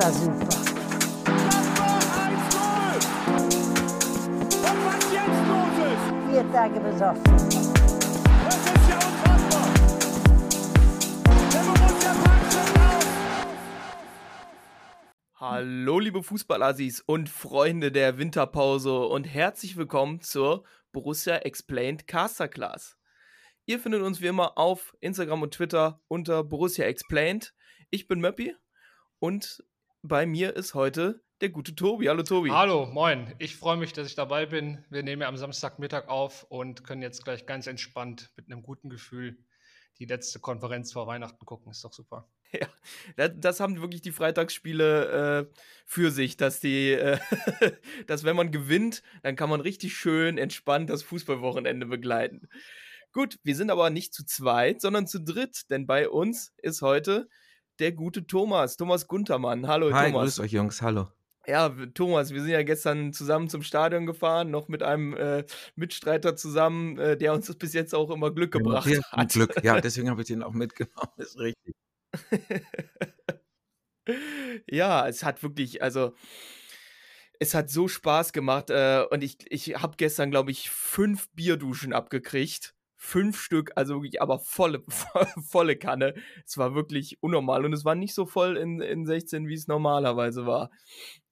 war super. Vier Tage besoffen. das ist ja unfassbar. Der Borussia Park schon raus. Hallo liebe Fußballassis und Freunde der Winterpause und herzlich willkommen zur Borussia Explained Casterclass. Ihr findet uns wie immer auf Instagram und Twitter unter Borussia Explained. Ich bin Möppi und bei mir ist heute der gute Tobi. Hallo Tobi. Hallo, moin. Ich freue mich, dass ich dabei bin. Wir nehmen ja am Samstagmittag auf und können jetzt gleich ganz entspannt mit einem guten Gefühl die letzte Konferenz vor Weihnachten gucken. Ist doch super. Ja, das, das haben wirklich die Freitagsspiele äh, für sich, dass die, äh, dass wenn man gewinnt, dann kann man richtig schön entspannt das Fußballwochenende begleiten. Gut, wir sind aber nicht zu zweit, sondern zu dritt, denn bei uns ist heute der gute Thomas, Thomas Guntermann. Hallo Hi, Thomas. grüßt euch Jungs, hallo. Ja, Thomas, wir sind ja gestern zusammen zum Stadion gefahren, noch mit einem äh, Mitstreiter zusammen, äh, der uns bis jetzt auch immer Glück gebracht Sehr viel hat. Glück. Ja, deswegen habe ich den auch mitgenommen, ist richtig. ja, es hat wirklich, also es hat so Spaß gemacht äh, und ich, ich habe gestern, glaube ich, fünf Bierduschen abgekriegt. Fünf Stück, also wirklich, aber volle, volle Kanne. Es war wirklich unnormal und es war nicht so voll in, in 16, wie es normalerweise war.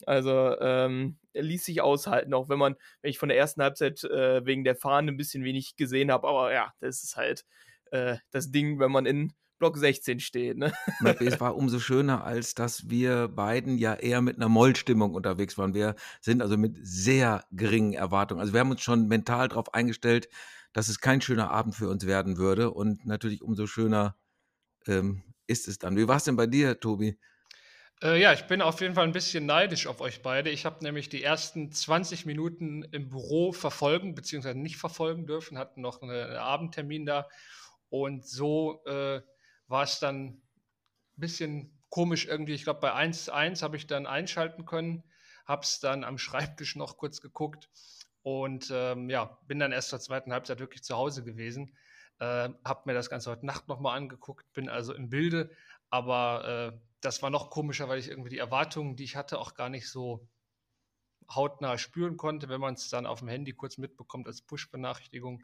Also ähm, ließ sich aushalten, auch wenn man, wenn ich von der ersten Halbzeit äh, wegen der Fahne ein bisschen wenig gesehen habe. Aber ja, das ist halt äh, das Ding, wenn man in Block 16 steht. Ne? Es war umso schöner, als dass wir beiden ja eher mit einer Mollstimmung unterwegs waren. Wir sind also mit sehr geringen Erwartungen. Also wir haben uns schon mental darauf eingestellt, dass es kein schöner Abend für uns werden würde. Und natürlich umso schöner ähm, ist es dann. Wie war es denn bei dir, Tobi? Äh, ja, ich bin auf jeden Fall ein bisschen neidisch auf euch beide. Ich habe nämlich die ersten 20 Minuten im Büro verfolgen, beziehungsweise nicht verfolgen dürfen, hatten noch eine- einen Abendtermin da. Und so äh, war es dann ein bisschen komisch irgendwie. Ich glaube, bei 1-1 habe ich dann einschalten können, habe es dann am Schreibtisch noch kurz geguckt und ähm, ja, bin dann erst zur zweiten Halbzeit wirklich zu Hause gewesen. Äh, habe mir das Ganze heute Nacht nochmal angeguckt, bin also im Bilde, aber äh, das war noch komischer, weil ich irgendwie die Erwartungen, die ich hatte, auch gar nicht so hautnah spüren konnte, wenn man es dann auf dem Handy kurz mitbekommt als Push-Benachrichtigung.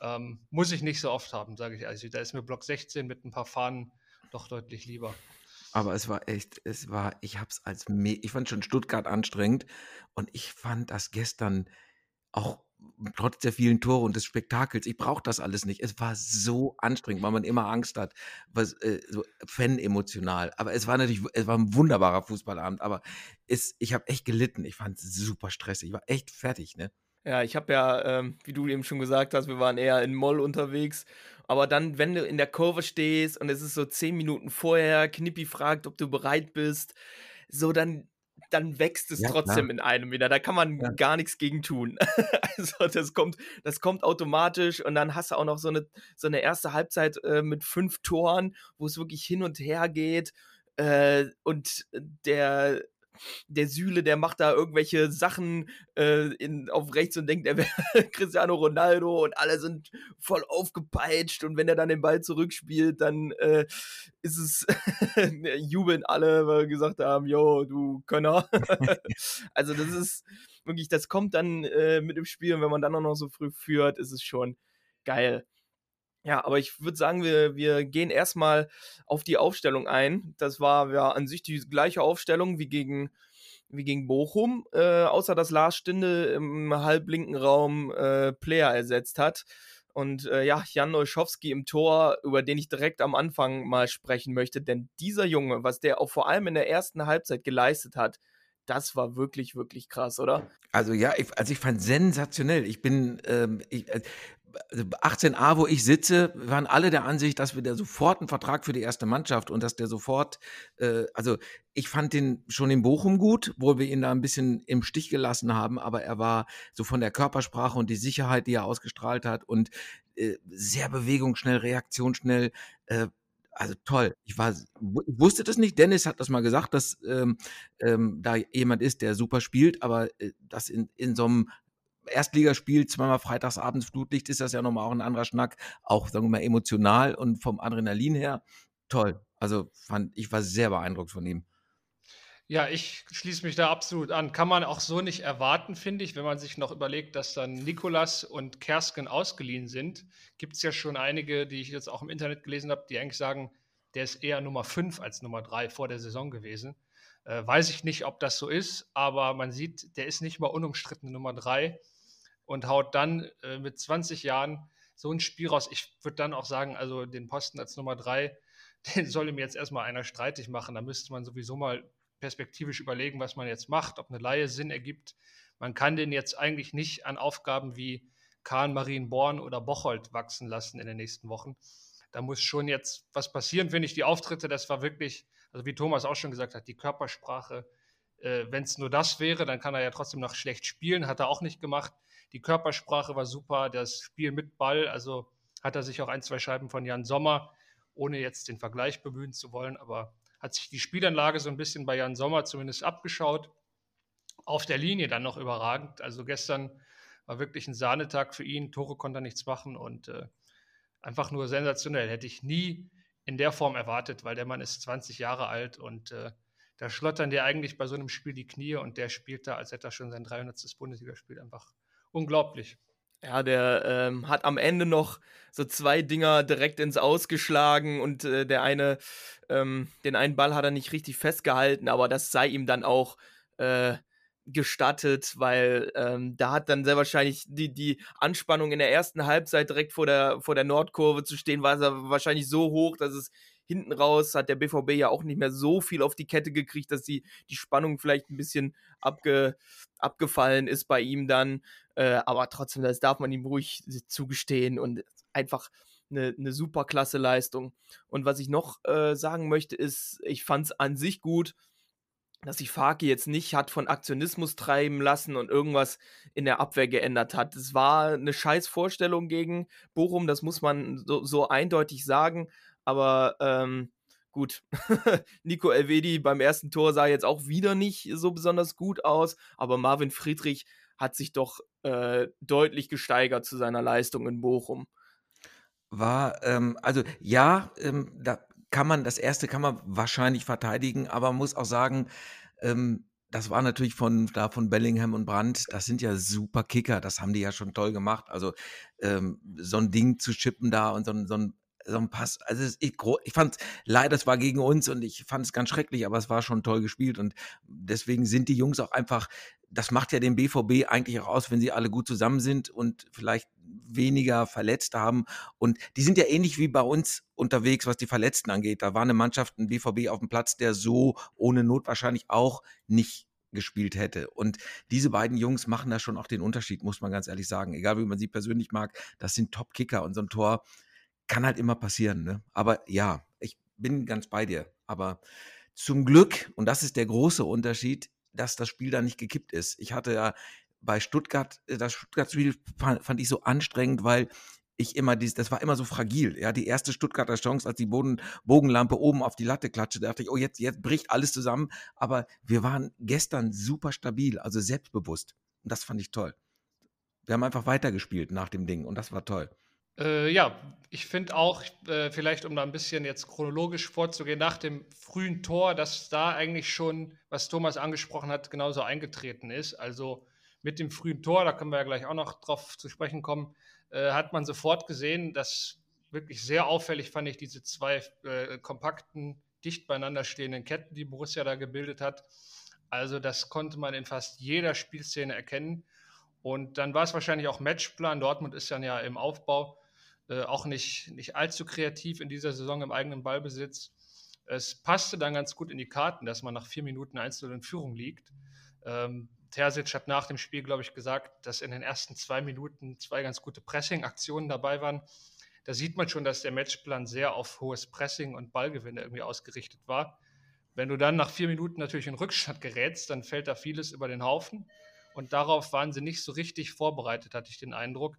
Ähm, muss ich nicht so oft haben, sage ich. Also da ist mir Block 16 mit ein paar Fahnen doch deutlich lieber. Aber es war echt, es war, ich habe es als, ich fand schon Stuttgart anstrengend und ich fand das gestern auch trotz der vielen Tore und des Spektakels, ich brauche das alles nicht. Es war so anstrengend, weil man immer Angst hat, was, äh, so fan-emotional. Aber es war natürlich, es war ein wunderbarer Fußballabend, aber es, ich habe echt gelitten. Ich fand es super stressig. Ich war echt fertig, ne? Ja, ich habe ja, ähm, wie du eben schon gesagt hast, wir waren eher in Moll unterwegs. Aber dann, wenn du in der Kurve stehst und es ist so zehn Minuten vorher, Knippi fragt, ob du bereit bist, so dann, dann wächst es Ja, trotzdem klar. in einem wieder. Da kann man Ja. gar nichts gegen tun. also das kommt, das kommt automatisch und dann hast du auch noch so eine, so eine erste Halbzeit äh, mit fünf Toren, wo es wirklich hin und her geht. Äh, und der der Süle, der macht da irgendwelche Sachen äh, in, auf rechts und denkt, er wäre Cristiano Ronaldo und alle sind voll aufgepeitscht und wenn er dann den Ball zurückspielt, dann äh, ist es, jubeln alle, weil wir gesagt haben, yo, du Könner. also das ist wirklich, das kommt dann äh, mit dem Spiel und wenn man dann auch noch so früh führt, ist es schon geil. Ja, aber ich würde sagen, wir, wir gehen erstmal auf die Aufstellung ein. Das war ja an sich die gleiche Aufstellung wie gegen, wie gegen Bochum, äh, außer dass Lars Stinde im halblinken Raum äh, Player ersetzt hat. Und äh, ja, Jan Olschowski im Tor, über den ich direkt am Anfang mal sprechen möchte, denn dieser Junge, was der auch vor allem in der ersten Halbzeit geleistet hat, das war wirklich, wirklich krass, oder? Also ja, ich, also ich fand sensationell. Ich bin, ähm, ich, äh, 18a, wo ich sitze, waren alle der Ansicht, dass wir da sofort einen Vertrag für die erste Mannschaft und dass der sofort, äh, also ich fand den schon in Bochum gut, wo wir ihn da ein bisschen im Stich gelassen haben, aber er war so von der Körpersprache und die Sicherheit, die er ausgestrahlt hat und äh, sehr bewegungsschnell, reaktionsschnell, äh, also toll. Ich war, wusste das nicht. Dennis hat das mal gesagt, dass ähm, ähm, da jemand ist, der super spielt, aber äh, das in, in so einem Erstligaspiel, zweimal freitagsabends Flutlicht, ist das ja nochmal auch ein anderer Schnack, auch sagen wir mal emotional und vom Adrenalin her toll. Also fand ich war sehr beeindruckt von ihm. Ja, ich schließe mich da absolut an. Kann man auch so nicht erwarten, finde ich, wenn man sich noch überlegt, dass dann Nikolas und Kersken ausgeliehen sind. Gibt es ja schon einige, die ich jetzt auch im Internet gelesen habe, die eigentlich sagen, der ist eher Nummer 5 als Nummer 3 vor der Saison gewesen. Äh, weiß ich nicht, ob das so ist, aber man sieht, der ist nicht mal unumstritten Nummer 3 und haut dann äh, mit 20 Jahren so ein Spiel raus. Ich würde dann auch sagen, also den Posten als Nummer 3, den soll ihm jetzt erstmal einer streitig machen. Da müsste man sowieso mal perspektivisch überlegen, was man jetzt macht, ob eine Laie Sinn ergibt. Man kann den jetzt eigentlich nicht an Aufgaben wie Kahn, Marienborn oder Bocholt wachsen lassen in den nächsten Wochen. Da muss schon jetzt was passieren, finde ich. Die Auftritte, das war wirklich, also wie Thomas auch schon gesagt hat, die Körpersprache. Äh, Wenn es nur das wäre, dann kann er ja trotzdem noch schlecht spielen, hat er auch nicht gemacht. Die Körpersprache war super, das Spiel mit Ball, also hat er sich auch ein, zwei Scheiben von Jan Sommer, ohne jetzt den Vergleich bemühen zu wollen, aber hat sich die Spielanlage so ein bisschen bei Jan Sommer zumindest abgeschaut. Auf der Linie dann noch überragend. Also gestern war wirklich ein Sahnetag für ihn. Tore konnte er nichts machen und äh, einfach nur sensationell. Hätte ich nie in der Form erwartet, weil der Mann ist 20 Jahre alt und äh, da schlottern dir eigentlich bei so einem Spiel die Knie und der spielt da, als hätte er schon sein 300. Bundesligaspiel. Einfach unglaublich. Ja, der ähm, hat am Ende noch so zwei Dinger direkt ins Ausgeschlagen und äh, der eine, ähm, den einen Ball hat er nicht richtig festgehalten, aber das sei ihm dann auch äh, gestattet, weil ähm, da hat dann sehr wahrscheinlich die, die Anspannung in der ersten Halbzeit direkt vor der, vor der Nordkurve zu stehen, war wahrscheinlich so hoch, dass es hinten raus hat der BVB ja auch nicht mehr so viel auf die Kette gekriegt, dass die, die Spannung vielleicht ein bisschen abge, abgefallen ist bei ihm dann. Äh, aber trotzdem, das darf man ihm ruhig zugestehen und einfach eine, eine super klasse Leistung. Und was ich noch äh, sagen möchte, ist, ich fand es an sich gut, dass sich Faki jetzt nicht hat von Aktionismus treiben lassen und irgendwas in der Abwehr geändert hat. Es war eine scheiß Vorstellung gegen Bochum, das muss man so, so eindeutig sagen. Aber ähm, gut, Nico Elvedi beim ersten Tor sah jetzt auch wieder nicht so besonders gut aus, aber Marvin Friedrich hat sich doch äh, deutlich gesteigert zu seiner Leistung in Bochum. War, ähm, also ja, ähm, da kann man, das erste kann man wahrscheinlich verteidigen, aber man muss auch sagen, ähm, das war natürlich von, da von Bellingham und Brandt, das sind ja super Kicker, das haben die ja schon toll gemacht. Also ähm, so ein Ding zu chippen da und so, so ein so ein Pass. Also ich, ich fand leider, es war gegen uns und ich fand es ganz schrecklich, aber es war schon toll gespielt und deswegen sind die Jungs auch einfach, das macht ja den BVB eigentlich auch aus, wenn sie alle gut zusammen sind und vielleicht weniger Verletzte haben und die sind ja ähnlich wie bei uns unterwegs, was die Verletzten angeht. Da war eine Mannschaft, ein BVB auf dem Platz, der so ohne Not wahrscheinlich auch nicht gespielt hätte. Und diese beiden Jungs machen da schon auch den Unterschied, muss man ganz ehrlich sagen. Egal wie man sie persönlich mag, das sind Top-Kicker und so ein Tor, kann halt immer passieren, ne? Aber ja, ich bin ganz bei dir. Aber zum Glück, und das ist der große Unterschied, dass das Spiel da nicht gekippt ist. Ich hatte ja bei Stuttgart, äh, das Stuttgart-Spiel fand, ich so anstrengend, weil ich immer, dies, das war immer so fragil. Ja, die erste Stuttgarter Chance, als die Boden, Bogenlampe oben auf die Latte klatschte, dachte ich, oh, jetzt, jetzt bricht alles zusammen. Aber wir waren gestern super stabil, also selbstbewusst. Und das fand ich toll. Wir haben einfach weitergespielt nach dem Ding und das war toll. Äh, ja, ich finde auch, äh, vielleicht um da ein bisschen jetzt chronologisch vorzugehen, nach dem frühen Tor, dass da eigentlich schon, was Thomas angesprochen hat, genauso eingetreten ist. Also mit dem frühen Tor, da können wir ja gleich auch noch drauf zu sprechen kommen, äh, hat man sofort gesehen, dass wirklich sehr auffällig fand ich diese zwei äh, kompakten, dicht beieinander stehenden Ketten, die Borussia da gebildet hat. Also das konnte man in fast jeder Spielszene erkennen. Und dann war es wahrscheinlich auch Matchplan. Dortmund ist dann ja im Aufbau äh, auch nicht, nicht allzu kreativ in dieser Saison im eigenen Ballbesitz. Es passte dann ganz gut in die Karten, dass man nach vier Minuten einzeln in Führung liegt. Ähm, Terzic hat nach dem Spiel, glaube ich, gesagt, dass in den ersten zwei Minuten zwei ganz gute Pressing-Aktionen dabei waren. Da sieht man schon, dass der Matchplan sehr auf hohes Pressing und Ballgewinne irgendwie ausgerichtet war. Wenn du dann nach vier Minuten natürlich in Rückstand gerätst, dann fällt da vieles über den Haufen. Und darauf waren sie nicht so richtig vorbereitet, hatte ich den Eindruck.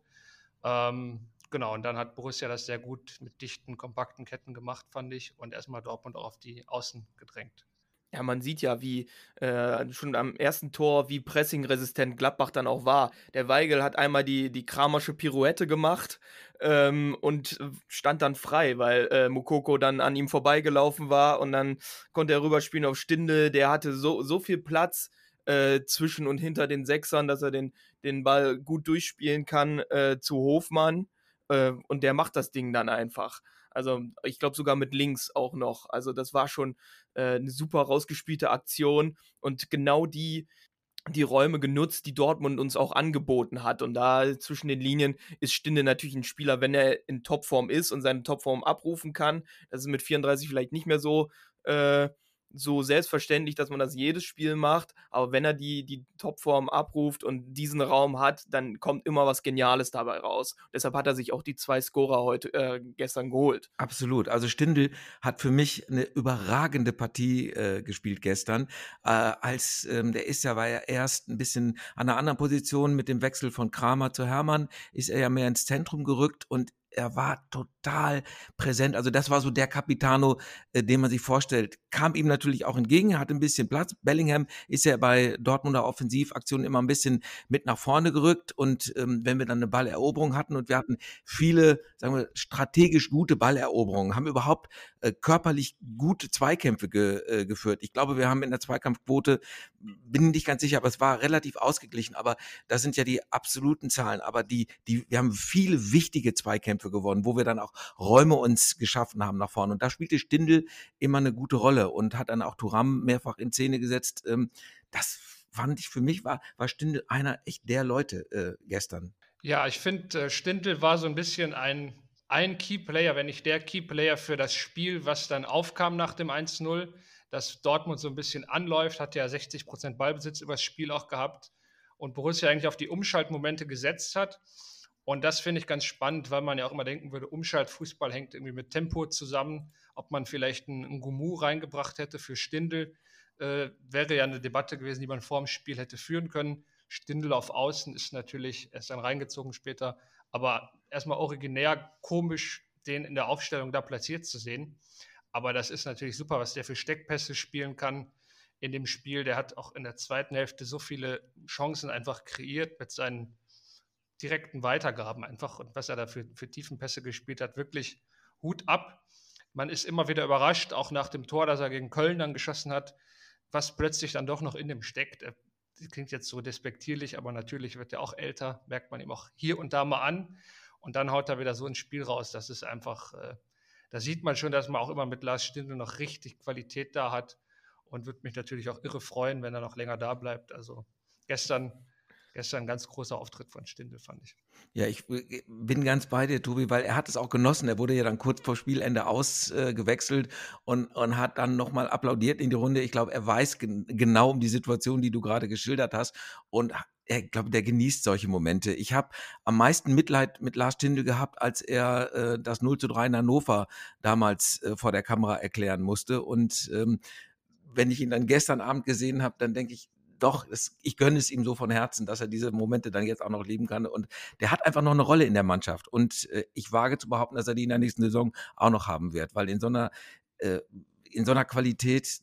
Ähm, genau, und dann hat Borussia das sehr gut mit dichten, kompakten Ketten gemacht, fand ich, und erstmal Dortmund auch auf die Außen gedrängt. Ja, man sieht ja, wie äh, schon am ersten Tor, wie pressingresistent Gladbach dann auch war. Der Weigel hat einmal die, die Kramersche Pirouette gemacht ähm, und stand dann frei, weil äh, Mukoko dann an ihm vorbeigelaufen war und dann konnte er rüberspielen auf Stinde. Der hatte so, so viel Platz äh, zwischen und hinter den Sechsern, dass er den, den Ball gut durchspielen kann äh, zu Hofmann. Äh, und der macht das Ding dann einfach. Also ich glaube sogar mit links auch noch. Also das war schon äh, eine super rausgespielte Aktion und genau die, die Räume genutzt, die Dortmund uns auch angeboten hat. Und da zwischen den Linien ist Stinde natürlich ein Spieler, wenn er in Topform ist und seine Topform abrufen kann. Das ist mit 34 vielleicht nicht mehr so äh, so selbstverständlich, dass man das jedes Spiel macht, aber wenn er die, die Topform abruft und diesen Raum hat, dann kommt immer was Geniales dabei raus. Deshalb hat er sich auch die zwei Scorer heute äh, gestern geholt. Absolut. Also Stindl hat für mich eine überragende Partie äh, gespielt gestern. Äh, als ähm, der ist ja, war ja erst ein bisschen an einer anderen Position mit dem Wechsel von Kramer zu Hermann, ist er ja mehr ins Zentrum gerückt und er war total präsent. Also das war so der Capitano, äh, den man sich vorstellt. Kam ihm natürlich auch entgegen, hatte ein bisschen Platz. Bellingham ist ja bei Dortmunder Offensivaktionen immer ein bisschen mit nach vorne gerückt. Und ähm, wenn wir dann eine Balleroberung hatten und wir hatten viele, sagen wir, strategisch gute Balleroberungen, haben überhaupt äh, körperlich gute Zweikämpfe ge, äh, geführt. Ich glaube, wir haben in der Zweikampfquote, bin nicht ganz sicher, aber es war relativ ausgeglichen. Aber das sind ja die absoluten Zahlen. Aber die, die, wir haben viele wichtige Zweikämpfe gewonnen, wo wir dann auch Räume uns geschaffen haben nach vorne. Und da spielte Stindl immer eine gute Rolle und hat dann auch Turam mehrfach in Szene gesetzt. Ähm, das fand ich für mich war, war Stindl einer echt der Leute äh, gestern. Ja, ich finde, äh, Stindl war so ein bisschen ein ein Key-Player, wenn nicht der Key-Player für das Spiel, was dann aufkam nach dem 1-0, dass Dortmund so ein bisschen anläuft, hat ja 60 Prozent Ballbesitz übers Spiel auch gehabt und Borussia eigentlich auf die Umschaltmomente gesetzt hat. Und das finde ich ganz spannend, weil man ja auch immer denken würde, Umschaltfußball hängt irgendwie mit Tempo zusammen. Ob man vielleicht einen, einen Gumu reingebracht hätte für Stindel, äh, wäre ja eine Debatte gewesen, die man vor dem Spiel hätte führen können. Stindel auf Außen ist natürlich, er ist dann reingezogen später, aber erstmal originär komisch, den in der Aufstellung da platziert zu sehen. Aber das ist natürlich super, was der für Steckpässe spielen kann in dem Spiel. Der hat auch in der zweiten Hälfte so viele Chancen einfach kreiert mit seinen direkten Weitergaben einfach und was er da für, für Tiefenpässe gespielt hat. Wirklich Hut ab. Man ist immer wieder überrascht, auch nach dem Tor, das er gegen Köln dann geschossen hat, was plötzlich dann doch noch in dem steckt. Er klingt jetzt so despektierlich, aber natürlich wird er auch älter, merkt man ihm auch hier und da mal an. Und dann haut er wieder so ein Spiel raus. Das ist einfach, äh, da sieht man schon, dass man auch immer mit Lars Stindl noch richtig Qualität da hat und würde mich natürlich auch irre freuen, wenn er noch länger da bleibt. Also gestern gestern ein ganz großer Auftritt von Stindl, fand ich. Ja, ich äh, bin ganz bei dir, Tobi, weil er hat es auch genossen. Er wurde ja dann kurz vor Spielende ausgewechselt äh, und, und hat dann nochmal applaudiert in die Runde. Ich glaube, er weiß gen genau um die Situation, die du gerade geschildert hast. Und ich glaube, der genießt solche Momente. Ich habe am meisten Mitleid mit Lars Stindl gehabt, als er äh, das 0 zu 3 in Hannover damals äh, vor der Kamera erklären musste. Und ähm, wenn ich ihn dann gestern Abend gesehen habe, dann denke ich, doch, es, ich gönne es ihm so von Herzen, dass er diese Momente dann jetzt auch noch leben kann. Und der hat einfach noch eine Rolle in der Mannschaft. Und äh, ich wage zu behaupten, dass er die in der nächsten Saison auch noch haben wird, weil in so einer, äh, in so einer Qualität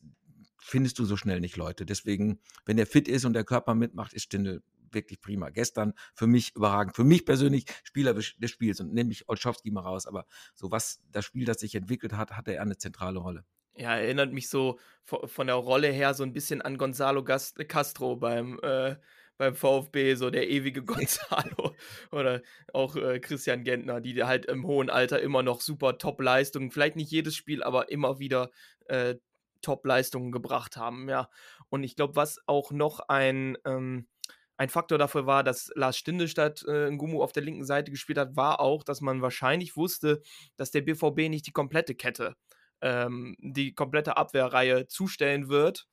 findest du so schnell nicht Leute. Deswegen, wenn er fit ist und der Körper mitmacht, ist Stindl wirklich prima. Gestern für mich überragend. Für mich persönlich Spieler des Spiels und nehme ich Olschowski mal raus. Aber so was das Spiel, das sich entwickelt hat, hatte er eine zentrale Rolle. Ja, erinnert mich so von der Rolle her so ein bisschen an Gonzalo Castro beim, äh, beim VfB, so der ewige Gonzalo. Oder auch äh, Christian Gentner, die halt im hohen Alter immer noch super Top-Leistungen, vielleicht nicht jedes Spiel, aber immer wieder äh, Top-Leistungen gebracht haben, ja. Und ich glaube, was auch noch ein, ähm, ein Faktor dafür war, dass Lars Stindestadt äh, Ngumu auf der linken Seite gespielt hat, war auch, dass man wahrscheinlich wusste, dass der BVB nicht die komplette Kette ähm, die komplette Abwehrreihe zustellen wird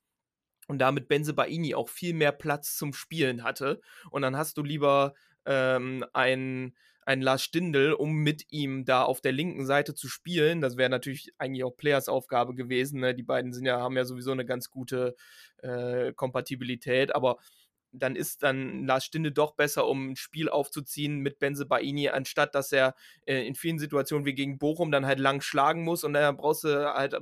und damit Benze Baini auch viel mehr Platz zum Spielen hatte. Und dann hast du lieber ähm, einen, einen Lars Stindl, um mit ihm da auf der linken Seite zu spielen. Das wäre natürlich eigentlich auch Players Aufgabe gewesen. Ne? Die beiden sind ja, haben ja sowieso eine ganz gute äh, Kompatibilität, aber dann ist dann Lars Stinde doch besser, um ein Spiel aufzuziehen mit Benze Baini, anstatt dass er äh, in vielen Situationen wie gegen Bochum dann halt lang schlagen muss und dann brauchst du halt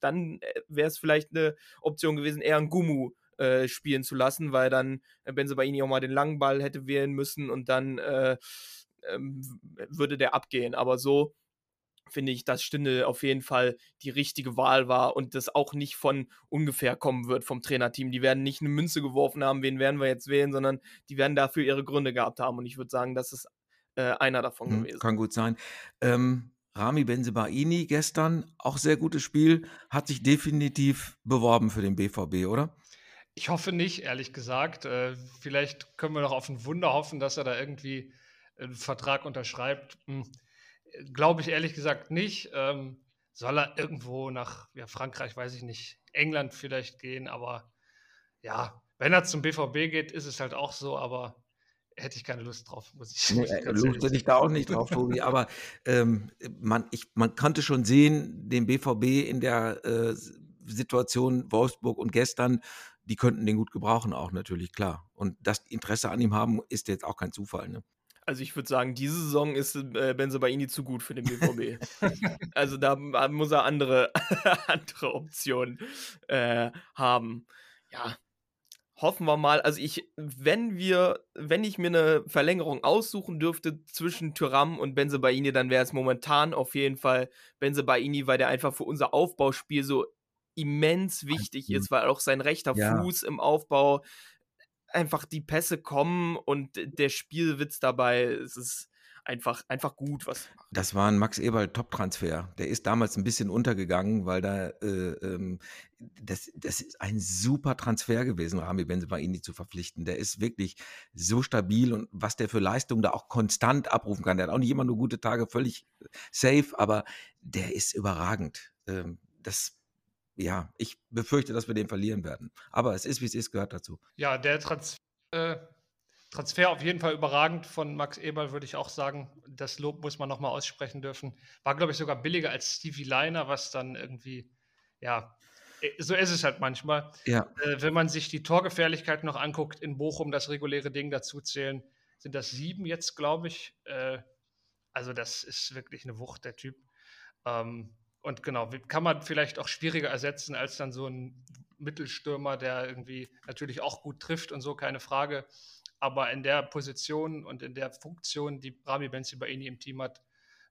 dann äh, wäre es vielleicht eine Option gewesen, eher einen Gumu äh, spielen zu lassen, weil dann äh, Benzebaini auch mal den langen Ball hätte wählen müssen und dann äh, ähm, würde der abgehen. Aber so finde ich, dass Stindel auf jeden Fall die richtige Wahl war und das auch nicht von ungefähr kommen wird vom Trainerteam. Die werden nicht eine Münze geworfen haben, wen werden wir jetzt wählen, sondern die werden dafür ihre Gründe gehabt haben. Und ich würde sagen, das ist äh, einer davon Hm, gewesen. Kann gut sein. Ähm, Rami Benzebaini gestern, auch sehr gutes Spiel, hat sich definitiv beworben für den BVB, oder? Ich hoffe nicht, ehrlich gesagt. Äh, vielleicht können wir noch auf ein Wunder hoffen, dass er da irgendwie einen Vertrag unterschreibt. Hm, Glaube ich ehrlich gesagt nicht. Ähm, soll er irgendwo nach ja, Frankreich, weiß ich nicht, England vielleicht gehen, aber ja, wenn er zum BVB geht, ist es halt auch so, aber hätte ich keine Lust drauf, muss ich, Nee, äh, Lust hätte ich da auch nicht drauf, Tobi, aber ähm, man, ich, man konnte schon sehen, den BVB in der äh, Situation Wolfsburg und gestern, die könnten den gut gebrauchen auch natürlich, klar. Und die Interesse an ihm haben, ist jetzt auch kein Zufall. Ne? Also ich würde sagen, diese Saison ist äh, Benzebaini zu gut für den BVB. also da muss er andere, andere Optionen äh, haben. Ja, hoffen wir mal. Also ich, wenn wir, wenn ich mir eine Verlängerung aussuchen dürfte zwischen Thuram und Benzebaini, dann wäre es momentan auf jeden Fall Benzebaini, weil der einfach für unser Aufbauspiel so immens wichtig ist, weil auch sein rechter Ja. Fuß im Aufbau einfach die Pässe kommen und der Spielwitz dabei, es ist einfach, einfach gut, was. Das war ein Max Eberl Top-Transfer. Der ist damals ein bisschen untergegangen, weil da äh, ähm, das, das ist ein super Transfer gewesen, Rami Benzebaini zu verpflichten. Der ist wirklich so stabil und was der für Leistung da auch konstant abrufen kann. Der hat auch nicht immer nur gute Tage, völlig safe, aber der ist überragend. Ähm, das, ja, ich befürchte, dass wir den verlieren werden. Aber es ist, wie es ist, gehört dazu. Ja, der Transfer, äh, Transfer auf jeden Fall überragend von Max Eberl, würde ich auch sagen. Das Lob muss man nochmal aussprechen dürfen. War, glaube ich, sogar billiger als Stevie Liner, was dann irgendwie, ja, äh, so ist es halt manchmal. Ja, Äh, wenn man sich die Torgefährlichkeit noch anguckt, in Bochum das reguläre Ding dazu zählen, sind das sieben jetzt, glaube ich. Äh, also das ist wirklich eine Wucht, der Typ. Ähm, und genau, kann man vielleicht auch schwieriger ersetzen als dann so ein Mittelstürmer, der irgendwie natürlich auch gut trifft und so, keine Frage. Aber in der Position und in der Funktion, die Rami Benzibaini im Team hat,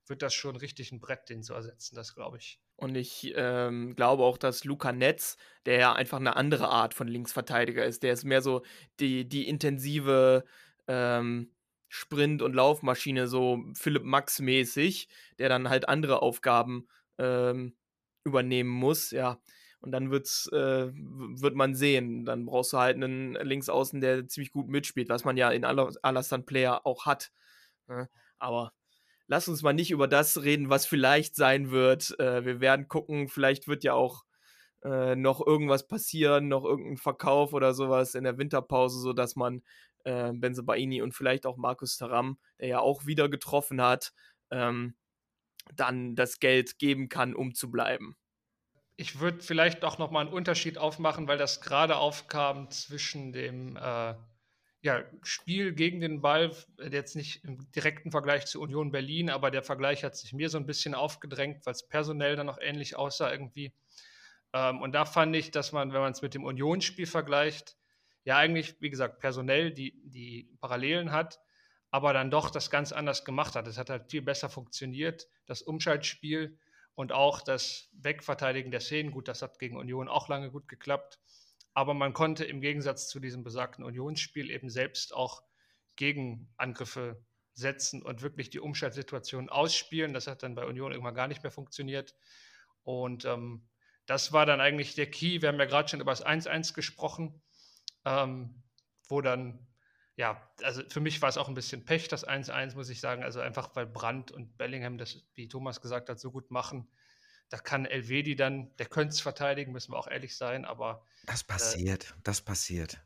wird das schon richtig ein Brett, den zu ersetzen, das glaube ich. Und ich ähm, glaube auch, dass Luca Netz, der ja einfach eine andere Art von Linksverteidiger ist, der ist mehr so die, die intensive ähm, Sprint- und Laufmaschine, so Philipp Max mäßig, der dann halt andere Aufgaben ähm, übernehmen muss, ja. Und dann wird's, äh, wird man sehen. Dann brauchst du halt einen Linksaußen, der ziemlich gut mitspielt, was man ja in Ala- Alassane Player auch hat. Ne? Aber lass uns mal nicht über das reden, was vielleicht sein wird. Äh, wir werden gucken, vielleicht wird ja auch äh, noch irgendwas passieren, noch irgendein Verkauf oder sowas in der Winterpause, sodass man äh, Benzebaini und vielleicht auch Markus Taram, der ja auch wieder getroffen hat, ähm, dann das Geld geben kann, um zu bleiben. Ich würde vielleicht auch noch mal einen Unterschied aufmachen, weil das gerade aufkam zwischen dem äh, ja, Spiel gegen den Ball, äh, jetzt nicht im direkten Vergleich zu Union Berlin, aber der Vergleich hat sich mir so ein bisschen aufgedrängt, weil es personell dann noch ähnlich aussah irgendwie. Ähm, und da fand ich, dass man, wenn man es mit dem Unionsspiel vergleicht, ja eigentlich, wie gesagt, personell die, die Parallelen hat, aber dann doch das ganz anders gemacht hat. Es hat halt viel besser funktioniert, das Umschaltspiel und auch das Wegverteidigen der Szenen. Gut, das hat gegen Union auch lange gut geklappt. Aber man konnte im Gegensatz zu diesem besagten Unionsspiel eben selbst auch Gegenangriffe setzen und wirklich die Umschaltsituation ausspielen. Das hat dann bei Union irgendwann gar nicht mehr funktioniert. Und ähm, das war dann eigentlich der Key. Wir haben ja gerade schon über das 1-1 gesprochen, ähm, wo dann, ja, also für mich war es auch ein bisschen Pech, das 1-1, muss ich sagen. Also einfach, weil Brandt und Bellingham das, wie Thomas gesagt hat, so gut machen. Da kann Elvedi dann, der könnte es verteidigen, müssen wir auch ehrlich sein, aber Das passiert, das passiert.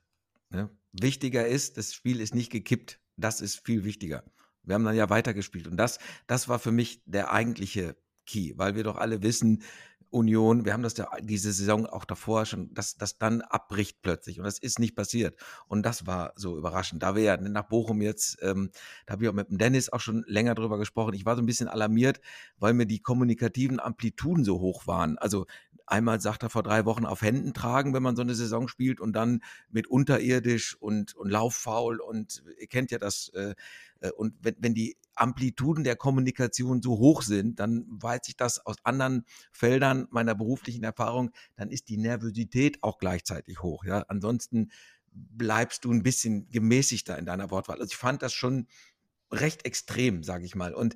Ne? Wichtiger ist, das Spiel ist nicht gekippt. Das ist viel wichtiger. Wir haben dann ja weitergespielt und das, das war für mich der eigentliche Key, weil wir doch alle wissen, Union, wir haben das ja diese Saison auch davor schon, dass das dann abbricht plötzlich und das ist nicht passiert und das war so überraschend. Da wir ja nach Bochum jetzt, ähm, da habe ich auch mit dem Dennis auch schon länger drüber gesprochen. Ich war so ein bisschen alarmiert, weil mir die kommunikativen Amplituden so hoch waren. Also einmal sagt er vor drei Wochen auf Händen tragen, wenn man so eine Saison spielt und dann mit unterirdisch und, und Lauffaul und ihr kennt ja das. Äh, äh, und wenn, wenn die Amplituden der Kommunikation so hoch sind, dann weiß ich das aus anderen Feldern meiner beruflichen Erfahrung, dann ist die Nervosität auch gleichzeitig hoch. Ja? Ansonsten bleibst du ein bisschen gemäßigter in deiner Wortwahl. Also ich fand das schon recht extrem, sage ich mal. Und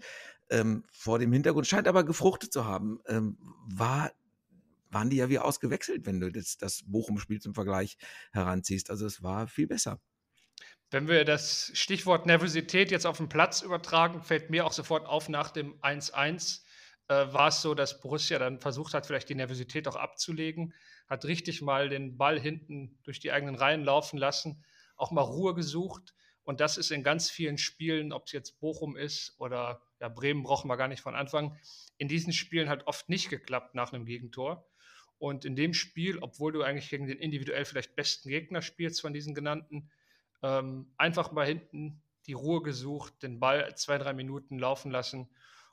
ähm, vor dem Hintergrund scheint aber gefruchtet zu haben, ähm, war waren die ja wie ausgewechselt, wenn du das, das Bochum-Spiel zum Vergleich heranziehst. Also es war viel besser. Wenn wir das Stichwort Nervosität jetzt auf den Platz übertragen, fällt mir auch sofort auf, nach dem 1-1 äh, war es so, dass Borussia dann versucht hat, vielleicht die Nervosität auch abzulegen, hat richtig mal den Ball hinten durch die eigenen Reihen laufen lassen, auch mal Ruhe gesucht. Und das ist in ganz vielen Spielen, ob es jetzt Bochum ist oder ja, Bremen brauchen wir gar nicht von Anfang, in diesen Spielen hat oft nicht geklappt nach einem Gegentor. Und in dem Spiel, obwohl du eigentlich gegen den individuell vielleicht besten Gegner spielst von diesen genannten, ähm, einfach mal hinten die Ruhe gesucht, den Ball zwei, drei Minuten laufen lassen.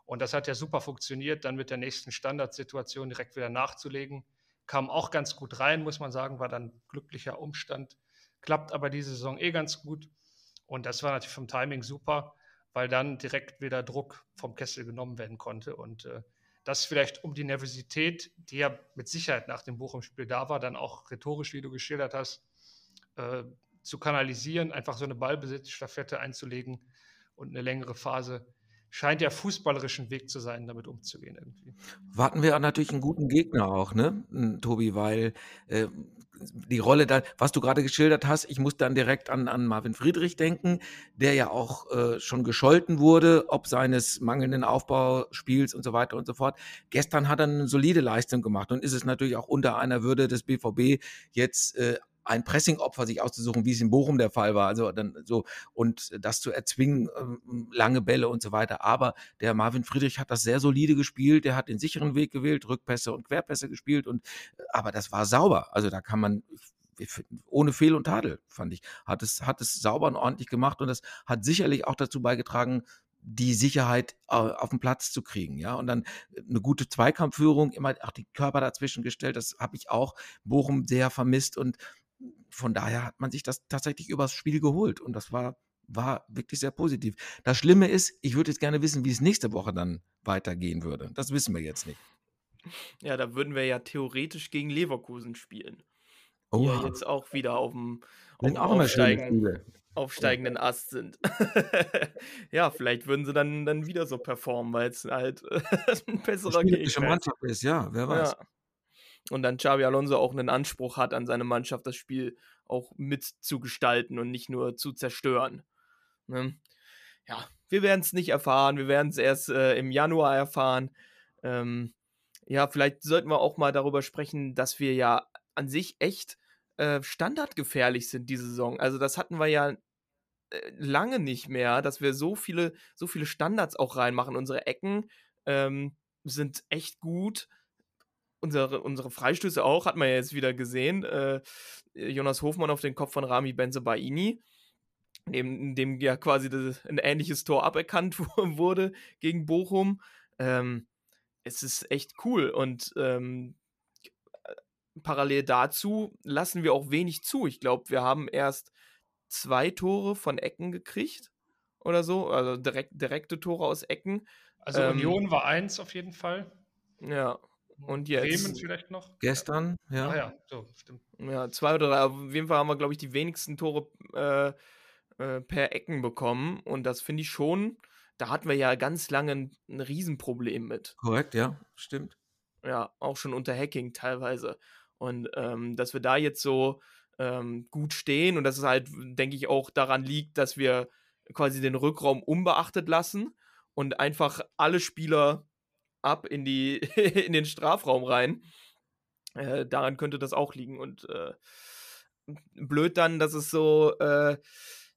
Und das hat ja super funktioniert, dann mit der nächsten Standardsituation direkt wieder nachzulegen. Kam auch ganz gut rein, muss man sagen, war dann glücklicher Umstand. Klappt aber diese Saison eh ganz gut. Und das war natürlich vom Timing super, weil dann direkt wieder Druck vom Kessel genommen werden konnte. Und äh, das vielleicht um die Nervosität, die ja mit Sicherheit nach dem Bochum-Spiel da war, dann auch rhetorisch, wie du geschildert hast, äh, zu kanalisieren, einfach so eine Ballbesitzstaffette einzulegen und eine längere Phase scheint ja fußballerischen Weg zu sein, damit umzugehen irgendwie. Warten wir natürlich einen guten Gegner auch, ne, Tobi, weil äh, die Rolle da, was du gerade geschildert hast, ich muss dann direkt an, an Marvin Friedrich denken, der ja auch äh, schon gescholten wurde, ob seines mangelnden Aufbauspiels und so weiter und so fort. Gestern hat er eine solide Leistung gemacht und ist es natürlich auch unter einer Würde des BVB jetzt äh, ein Pressing-Opfer sich auszusuchen, wie es in Bochum der Fall war. Also dann so und das zu erzwingen, ähm, lange Bälle und so weiter. Aber der Marvin Friedrich hat das sehr solide gespielt. Der hat den sicheren Weg gewählt, Rückpässe und Querpässe gespielt und aber das war sauber. Also da kann man ohne Fehl und Tadel, fand ich. Hat es, hat es sauber und ordentlich gemacht und das hat sicherlich auch dazu beigetragen, die Sicherheit äh, auf den Platz zu kriegen, ja, und dann eine gute Zweikampfführung, immer auch die Körper dazwischen gestellt, das habe ich auch Bochum sehr vermisst und von daher hat man sich das tatsächlich übers Spiel geholt und das war, war wirklich sehr positiv. Das Schlimme ist, ich würde jetzt gerne wissen, wie es nächste Woche dann weitergehen würde. Das wissen wir jetzt nicht. Ja, da würden wir ja theoretisch gegen Leverkusen spielen. Die oh. ja jetzt auch wieder auf dem, auf dem Aufsteigen, aufsteigenden Ast sind. ja, vielleicht würden sie dann, dann wieder so performen, weil es halt ein besserer Gegner ist. Ja, wer weiß. Ja und dann Xavi Alonso auch einen Anspruch hat an seine Mannschaft, das Spiel auch mitzugestalten und nicht nur zu zerstören. Ne? Ja, wir werden es nicht erfahren, wir werden es erst äh, im Januar erfahren. Ähm, ja, vielleicht sollten wir auch mal darüber sprechen, dass wir ja an sich echt äh, standardgefährlich sind diese Saison. Also das hatten wir ja äh, lange nicht mehr, dass wir so viele, so viele Standards auch reinmachen. Unsere Ecken ähm, sind echt gut unsere, unsere Freistöße auch, hat man ja jetzt wieder gesehen. Äh, Jonas Hofmann auf den Kopf von Rami Benzebaini, neben dem ja quasi das, ein ähnliches Tor aberkannt wurde gegen Bochum. Ähm, es ist echt cool und ähm, parallel dazu lassen wir auch wenig zu. Ich glaube, wir haben erst zwei Tore von Ecken gekriegt oder so, also direkt, direkte Tore aus Ecken. Also ähm, Union war eins auf jeden Fall. Ja, und jetzt. Bremen vielleicht noch? Gestern, ja. Ah ja, so, stimmt. Ja, zwei oder drei. Auf jeden Fall haben wir, glaube ich, die wenigsten Tore äh, äh, per Ecken bekommen. Und das finde ich schon, da hatten wir ja ganz lange ein, ein Riesenproblem mit. Korrekt, ja, stimmt. Ja, auch schon unter Hacking teilweise. Und ähm, dass wir da jetzt so ähm, gut stehen und dass es halt, denke ich, auch daran liegt, dass wir quasi den Rückraum unbeachtet lassen und einfach alle Spieler ab in, die, in den Strafraum rein. Äh, daran könnte das auch liegen. Und äh, blöd dann, dass es so äh,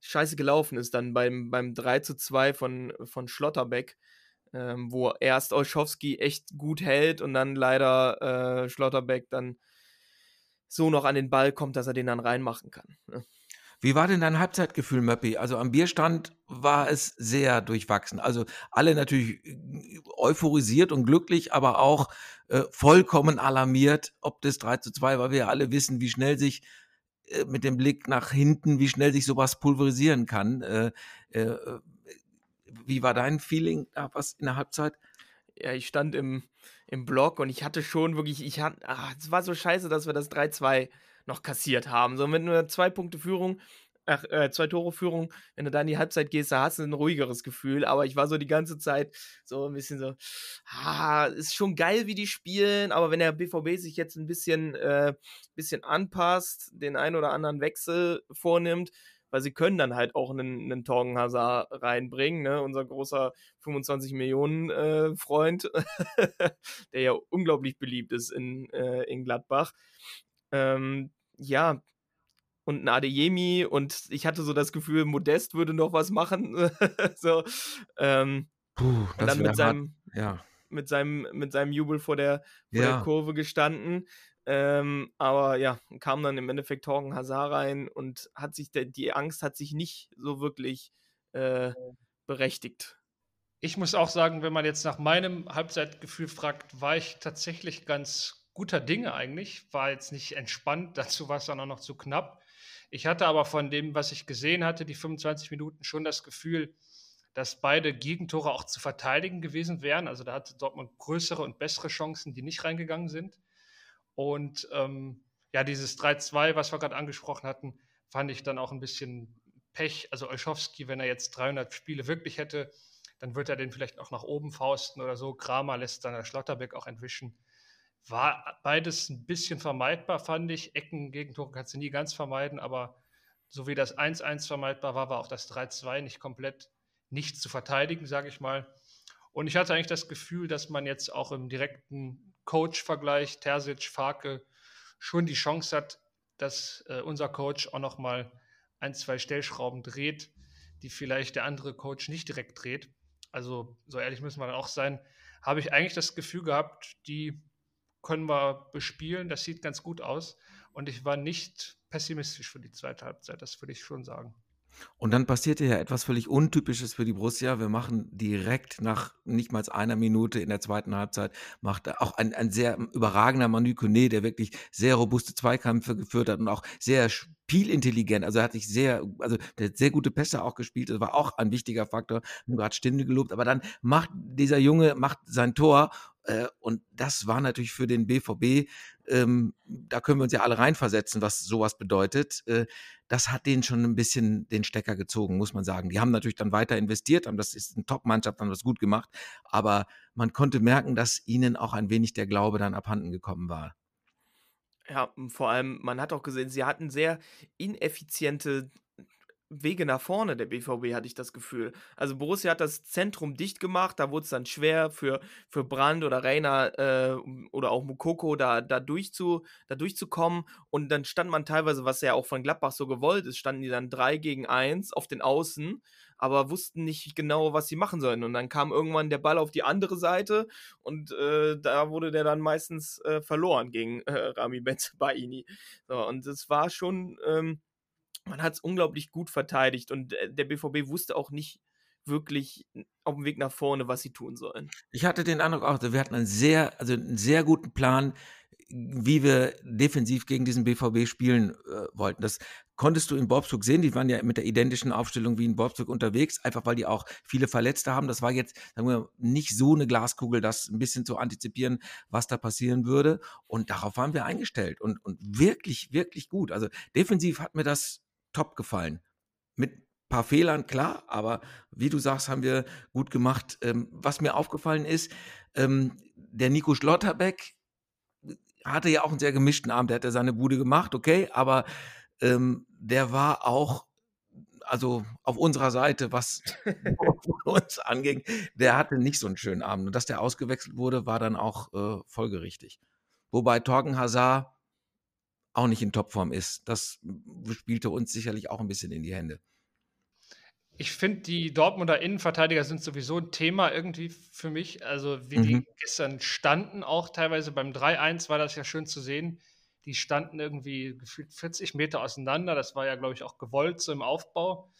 scheiße gelaufen ist, dann beim, beim 3 zu 2 von, von Schlotterbeck, ähm, wo erst Olschowski echt gut hält und dann leider äh, Schlotterbeck dann so noch an den Ball kommt, dass er den dann reinmachen kann. Wie war denn dein Halbzeitgefühl, Möppi? Also am Bierstand war es sehr durchwachsen. Also alle natürlich äh, euphorisiert und glücklich, aber auch äh, vollkommen alarmiert, ob das 3 zu 2, weil wir ja alle wissen, wie schnell sich äh, mit dem Blick nach hinten, wie schnell sich sowas pulverisieren kann. Äh, äh, wie war dein Feeling da was in der Halbzeit? Ja, ich stand im, im Block und ich hatte schon wirklich, ich hatte, ach, es war so scheiße, dass wir das 3-2 noch kassiert haben. So mit nur zwei Punkte Führung, ach, äh, zwei Tore Führung, wenn du da in die Halbzeit gehst, da hast du ein ruhigeres Gefühl. Aber ich war so die ganze Zeit so ein bisschen so, ah, ist schon geil, wie die spielen, aber wenn der BVB sich jetzt ein bisschen, äh, bisschen anpasst, den einen oder anderen Wechsel vornimmt, weil sie können dann halt auch einen, einen Torgen Hazard reinbringen, ne? unser großer 25 Millionen äh, Freund, der ja unglaublich beliebt ist in, äh, in Gladbach. Ähm, ja, und ein Adeyemi und ich hatte so das Gefühl, Modest würde noch was machen. so, ähm, Puh, und dann mit seinem, ja. mit, seinem, mit seinem Jubel vor der, vor Ja. der Kurve gestanden. Ähm, aber ja, kam dann im Endeffekt Torgen Hazard rein und hat sich der, die Angst hat sich nicht so wirklich äh, berechtigt. Ich muss auch sagen, wenn man jetzt nach meinem Halbzeitgefühl fragt, war ich tatsächlich ganz guter Dinge eigentlich. War jetzt nicht entspannt, dazu war es dann auch noch zu knapp. Ich hatte aber von dem, was ich gesehen hatte, die 25 Minuten schon das Gefühl, dass beide Gegentore auch zu verteidigen gewesen wären. Also da hatte Dortmund größere und bessere Chancen, die nicht reingegangen sind. Und ähm, ja, dieses 3-2, was wir gerade angesprochen hatten, fand ich dann auch ein bisschen Pech. Also Olschowski, wenn er jetzt 300 Spiele wirklich hätte, dann wird er den vielleicht auch nach oben fausten oder so. Kramer lässt dann der Schlotterbeck auch entwischen. War beides ein bisschen vermeidbar, fand ich. Ecken, Gegentore kannst du nie ganz vermeiden, aber so wie das 1-1 vermeidbar war, war auch das 3-2 nicht komplett nicht zu verteidigen, sage ich mal. Und ich hatte eigentlich das Gefühl, dass man jetzt auch im direkten Coach-Vergleich, Terzic, Farke, schon die Chance hat, dass äh, unser Coach auch nochmal ein, zwei Stellschrauben dreht, die vielleicht der andere Coach nicht direkt dreht. Also, so ehrlich müssen wir dann auch sein, habe ich eigentlich das Gefühl gehabt, die können wir bespielen, das sieht ganz gut aus. Und ich war nicht pessimistisch für die zweite Halbzeit, das würde ich schon sagen. Und dann passierte ja etwas völlig Untypisches für die Borussia. Wir machen direkt nach nicht mal einer Minute in der zweiten Halbzeit, macht auch ein, ein sehr überragender Manu Kone, der wirklich sehr robuste Zweikämpfe geführt hat und auch sehr spielintelligent, also er hat sich sehr, also der hat sehr gute Pässe auch gespielt, das war auch ein wichtiger Faktor, wir haben gerade Stinde gelobt, aber dann macht dieser Junge, macht sein Tor und das war natürlich für den BVB, ähm, da können wir uns ja alle reinversetzen, was sowas bedeutet. Äh, das hat denen schon ein bisschen den Stecker gezogen, muss man sagen. Die haben natürlich dann weiter investiert, haben das ist eine Top-Mannschaft, haben das gut gemacht, aber man konnte merken, dass ihnen auch ein wenig der Glaube dann abhanden gekommen war. Ja, vor allem, man hat auch gesehen, sie hatten sehr ineffiziente Wege nach vorne, der BVB, hatte ich das Gefühl. Also Borussia hat das Zentrum dicht gemacht, da wurde es dann schwer für, für Brand oder Reiner äh, oder auch Mukoko da, da, durchzu, da durchzukommen. Und dann stand man teilweise, was ja auch von Gladbach so gewollt ist, standen die dann 3 gegen 1 auf den Außen, aber wussten nicht genau, was sie machen sollen. Und dann kam irgendwann der Ball auf die andere Seite und äh, da wurde der dann meistens äh, verloren gegen äh, Rami Benzebaini. So, und es war schon... Ähm, man hat es unglaublich gut verteidigt und äh, der BVB wusste auch nicht wirklich auf dem Weg nach vorne, was sie tun sollen. Ich hatte den Eindruck auch, wir hatten einen sehr, also einen sehr guten Plan, wie wir defensiv gegen diesen BVB spielen äh, wollten. Das konntest du in Wolfsburg sehen. Die waren ja mit der identischen Aufstellung wie in Wolfsburg unterwegs, einfach weil die auch viele Verletzte haben. Das war jetzt, sagen wir, nicht so eine Glaskugel, das ein bisschen zu antizipieren, was da passieren würde. Und darauf waren wir eingestellt und, und wirklich, wirklich gut. Also defensiv hat mir das top gefallen. Mit ein paar Fehlern, klar, aber wie du sagst, haben wir gut gemacht. Ähm, was mir aufgefallen ist, ähm, der Nico Schlotterbeck hatte ja auch einen sehr gemischten Abend. Der hat ja seine Bude gemacht, okay, aber ähm, der war auch, also auf unserer Seite, was uns anging, der hatte nicht so einen schönen Abend. Und dass der ausgewechselt wurde, war dann auch äh, folgerichtig. Wobei Torgen Hazard auch nicht in Topform ist. Das spielte uns sicherlich auch ein bisschen in die Hände. Ich finde, die Dortmunder Innenverteidiger sind sowieso ein Thema irgendwie für mich. Also, wie die Mhm. gestern standen, auch teilweise beim 3-1 war das ja schön zu sehen. die standen irgendwie gefühlt 40 Meter auseinander. Das war ja, glaube ich, auch gewollt so im Aufbau.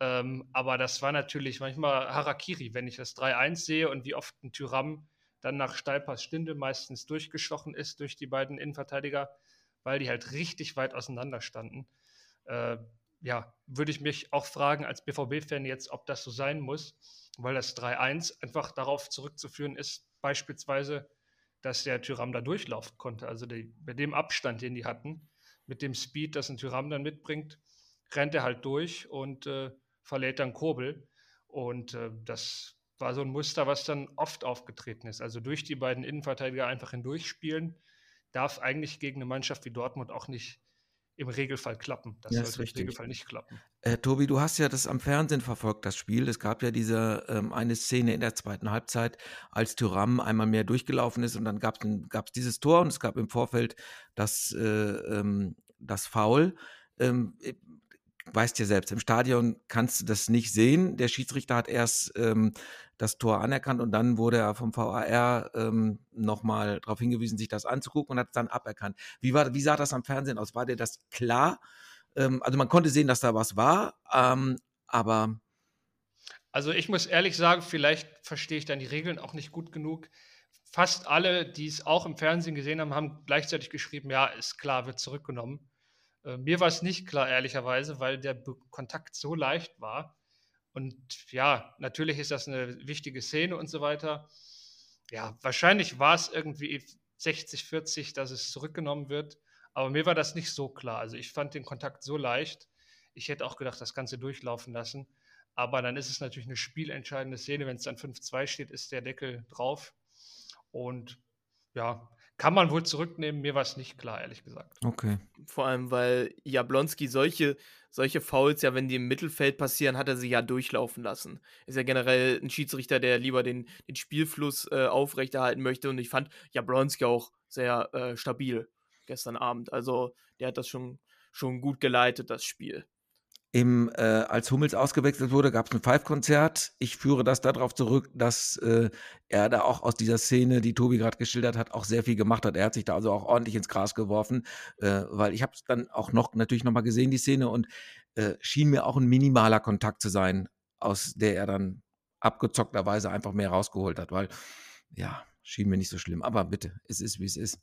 Ähm, aber das war natürlich manchmal Harakiri, wenn ich das 3-1 sehe und wie oft ein Tyram dann nach Steilpass Stindel meistens durchgestochen ist durch die beiden Innenverteidiger, weil die halt richtig weit auseinander standen. Äh, ja, würde ich mich auch fragen als BVB-Fan jetzt, ob das so sein muss, weil das 3-1 einfach darauf zurückzuführen ist, beispielsweise, dass der Tyram da durchlaufen konnte. Also die, bei dem Abstand, den die hatten, mit dem Speed, das ein Tyram dann mitbringt, rennt er halt durch und äh, verlädt dann Kurbel. Und äh, das war so ein Muster, was dann oft aufgetreten ist. Also durch die beiden Innenverteidiger einfach hindurchspielen, darf eigentlich gegen eine Mannschaft wie Dortmund auch nicht im Regelfall klappen. Das Ja, sollte ist im. Regelfall nicht klappen. Äh, Tobi, du hast ja das am Fernsehen verfolgt, das Spiel. Es gab ja diese ähm, eine Szene in der zweiten Halbzeit, als Thuram einmal mehr durchgelaufen ist und dann gab es dieses Tor und es gab im Vorfeld das, äh, ähm, das Foul. Ähm, äh, weißt ja selbst, im Stadion kannst du das nicht sehen. Der Schiedsrichter hat erst ähm, das Tor anerkannt und dann wurde er vom VAR ähm, nochmal darauf hingewiesen, sich das anzugucken und hat es dann aberkannt. Wie, war, wie sah das am Fernsehen aus? War dir das klar? Ähm, also man konnte sehen, dass da was war, ähm, aber Also ich muss ehrlich sagen, vielleicht verstehe ich dann die Regeln auch nicht gut genug. Fast alle, die es auch im Fernsehen gesehen haben, haben gleichzeitig geschrieben, ja, ist klar, wird zurückgenommen. Äh, mir war es nicht klar, ehrlicherweise, weil der Kontakt so leicht war. Und ja, natürlich ist das eine wichtige Szene und so weiter. Ja, wahrscheinlich war es irgendwie 60, 40, dass es zurückgenommen wird. Aber mir war das nicht so klar. Also ich fand den Kontakt so leicht. Ich hätte auch gedacht, das Ganze durchlaufen lassen. Aber dann ist es natürlich eine spielentscheidende Szene. Wenn es dann 5-2 steht, ist der Deckel drauf. Und ja, kann man wohl zurücknehmen. Mir war es nicht klar, ehrlich gesagt. okay. Vor allem, weil Jablonski solche, solche Fouls, ja, wenn die im Mittelfeld passieren, hat er sie ja durchlaufen lassen. Ist ja generell ein Schiedsrichter, der lieber den, den Spielfluss äh, aufrechterhalten möchte. Und ich fand Jablonski auch sehr äh, stabil gestern Abend. Also der hat das schon, schon gut geleitet, das Spiel. Im, äh, als Hummels ausgewechselt wurde, gab es ein Five-Konzert. Ich führe das darauf zurück, dass äh, er da auch aus dieser Szene, die Tobi gerade geschildert hat, auch sehr viel gemacht hat. Er hat sich da also auch ordentlich ins Gras geworfen, äh, weil ich habe es dann auch noch natürlich nochmal gesehen, die Szene, und äh, schien mir auch ein minimaler Kontakt zu sein, aus der er dann abgezockterweise einfach mehr rausgeholt hat, weil ja, schien mir nicht so schlimm. Aber bitte, es ist, wie es ist.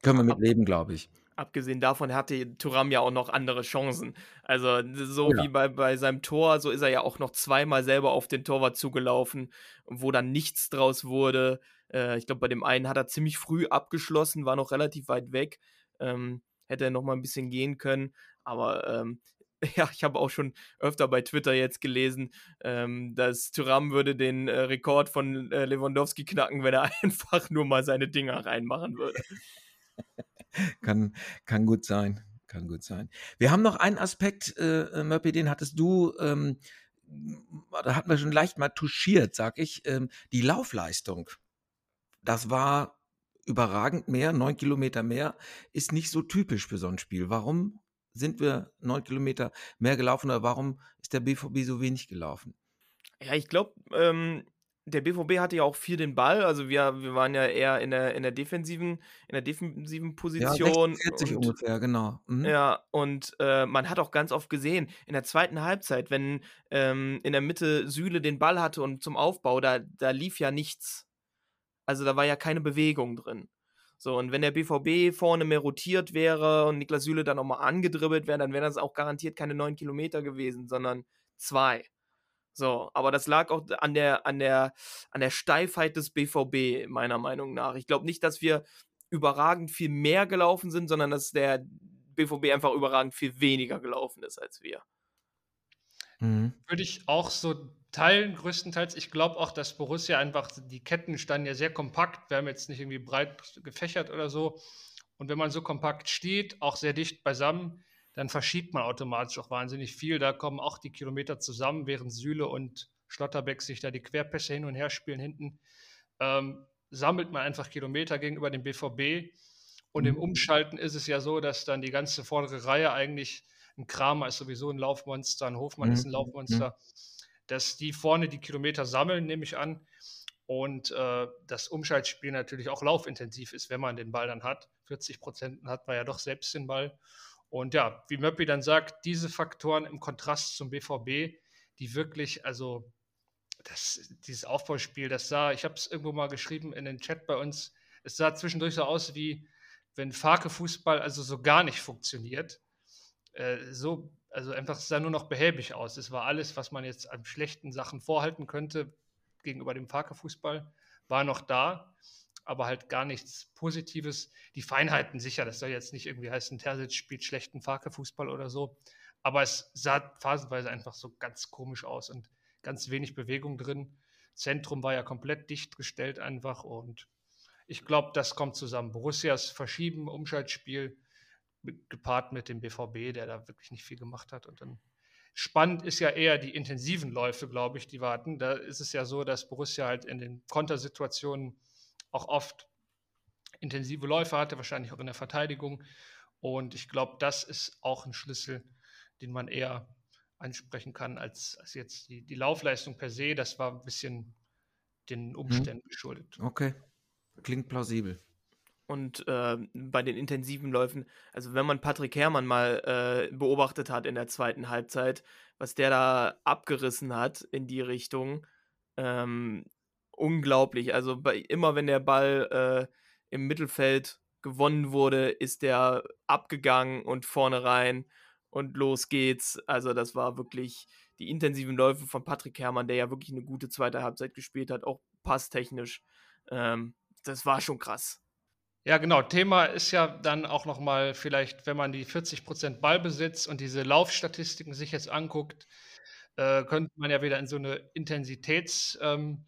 Können wir mit leben, glaube ich. Abgesehen davon hatte Thuram ja auch noch andere Chancen. Also so ja. wie bei, bei seinem Tor, so ist er ja auch noch zweimal selber auf den Torwart zugelaufen, wo dann nichts draus wurde. Äh, ich glaube, bei dem einen hat er ziemlich früh abgeschlossen, war noch relativ weit weg. Ähm, hätte er noch mal ein bisschen gehen können. Aber ähm, ja, ich habe auch schon öfter bei Twitter jetzt gelesen, ähm, dass Thuram würde den äh, Rekord von äh, Lewandowski knacken, wenn er einfach nur mal seine Dinger reinmachen würde. Kann, kann gut sein. Kann gut sein. Wir haben noch einen Aspekt, äh, Murphy, den hattest du, ähm, da hatten wir schon leicht mal touchiert, sag ich, ähm, die Laufleistung. Das war überragend mehr, neun Kilometer mehr, ist nicht so typisch für so ein Spiel. Warum sind wir neun Kilometer mehr gelaufen oder warum ist der BVB so wenig gelaufen? Ja, ich glaube, ähm, der BVB hatte ja auch viel den Ball. Also wir, wir waren ja eher in der, in der defensiven, in der defensiven Ja, Position. 60, 40 und, ungefähr, genau. Mhm. ja, und äh, man hat auch ganz oft gesehen, in der zweiten Halbzeit, wenn ähm, in der Mitte Süle den Ball hatte und zum Aufbau, da, da lief ja nichts. Also da war ja keine Bewegung drin. So, und wenn der BVB vorne mehr rotiert wäre und Niklas Süle dann nochmal angedribbelt wäre, dann wären das auch garantiert keine neun Kilometer gewesen, sondern zwei. So, aber das lag auch an der, an der, an der Steifheit des BVB, meiner Meinung nach. Ich glaube nicht, dass wir überragend viel mehr gelaufen sind, sondern dass der BVB einfach überragend viel weniger gelaufen ist als wir. Mhm. Würde ich auch so teilen, größtenteils. Ich glaube auch, dass Borussia einfach, die Ketten standen ja sehr kompakt. Wir haben jetzt nicht irgendwie breit gefächert oder so. Und wenn man so kompakt steht, auch sehr dicht beisammen, dann verschiebt man automatisch auch wahnsinnig viel. Da kommen auch die Kilometer zusammen, während Süle und Schlotterbeck sich da die Querpässe hin und her spielen hinten. Ähm, sammelt man einfach Kilometer gegenüber dem BVB. Und im Mhm. Umschalten ist es ja so, dass dann die ganze vordere Reihe eigentlich ein Kramer ist sowieso ein Laufmonster, ein Hofmann ist ein Mhm. Laufmonster, dass die vorne die Kilometer sammeln, nehme ich an. und äh, das Umschaltspiel natürlich auch laufintensiv ist, wenn man den Ball dann hat. 40 Prozent hat man ja doch selbst den Ball. Und ja, wie Möppi dann sagt, diese Faktoren im Kontrast zum BVB, die wirklich, also das, dieses Aufbauspiel, das sah, ich habe es irgendwo mal geschrieben in den Chat bei uns, es sah zwischendurch so aus wie, wenn Farke Fußball also so gar nicht funktioniert. Äh, so, also einfach sah nur noch behäbig aus. Es war alles, was man jetzt an schlechten Sachen vorhalten könnte gegenüber dem Farke Fußball, war noch da, aber halt gar nichts Positives. Die Feinheiten sicher, das soll jetzt nicht irgendwie heißen, Terzic spielt schlechten Farke Fußball oder so, aber es sah phasenweise einfach so ganz komisch aus und ganz wenig Bewegung drin. Zentrum war ja komplett dicht gestellt einfach und ich glaube, das kommt zusammen. Borussias Verschieben, Umschaltspiel, gepaart mit dem BVB, der da wirklich nicht viel gemacht hat. Und dann spannend ist ja eher die intensiven Läufe, glaube ich, die warten. Da ist es ja so, dass Borussia halt in den Kontersituationen auch oft intensive Läufe hatte, wahrscheinlich auch in der Verteidigung. Und ich glaube, das ist auch ein Schlüssel, den man eher ansprechen kann, als, als jetzt die, die Laufleistung per se. Das war ein bisschen den hm. Umständen hm. geschuldet. Okay, klingt plausibel. Und äh, bei den intensiven Läufen, also wenn man Patrick Herrmann mal äh, beobachtet hat in der zweiten Halbzeit, was der da abgerissen hat in die Richtung, ähm, unglaublich. Also bei, immer wenn der Ball äh, im Mittelfeld gewonnen wurde, ist der abgegangen und vorne rein und los geht's. Also das war wirklich die intensiven Läufe von Patrick Herrmann, der ja wirklich eine gute zweite Halbzeit gespielt hat, auch passtechnisch. Ähm, das war schon krass. Ja, genau. Thema ist ja dann auch nochmal vielleicht, wenn man die 40% Ballbesitz und diese Laufstatistiken sich jetzt anguckt, äh, könnte man ja wieder in so eine Intensitätsdebatte ähm,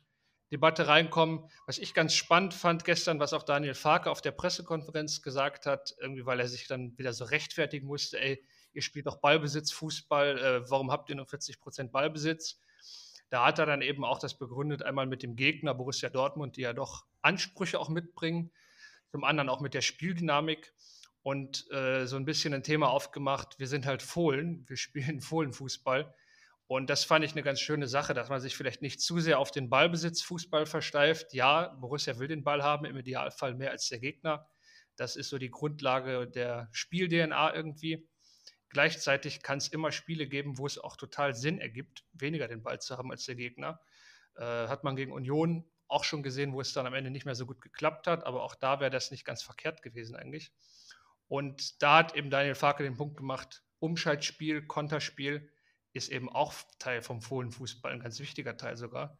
reinkommen. Was ich ganz spannend fand gestern, was auch Daniel Farke auf der Pressekonferenz gesagt hat, irgendwie, weil er sich dann wieder so rechtfertigen musste, ey, ihr spielt doch Ballbesitz, Fußball, äh, warum habt ihr nur 40 Prozent Ballbesitz? Da hat er dann eben auch das begründet, einmal mit dem Gegner Borussia Dortmund, die ja doch Ansprüche auch mitbringen, zum anderen auch mit der Spieldynamik und äh, so ein bisschen ein Thema aufgemacht, wir sind halt Fohlen, wir spielen Fohlenfußball. Und das fand ich eine ganz schöne Sache, dass man sich vielleicht nicht zu sehr auf den Ballbesitz Fußball versteift. Ja, Borussia will den Ball haben, im Idealfall mehr als der Gegner. Das ist so die Grundlage der Spiel-DNA irgendwie. Gleichzeitig kann es immer Spiele geben, wo es auch total Sinn ergibt, weniger den Ball zu haben als der Gegner. Äh, hat man gegen Union auch schon gesehen, wo es dann am Ende nicht mehr so gut geklappt hat, aber auch da wäre das nicht ganz verkehrt gewesen eigentlich. Und da hat eben Daniel Farke den Punkt gemacht, Umschaltspiel, Konterspiel ist eben auch Teil vom Fohlenfußball, ein ganz wichtiger Teil sogar.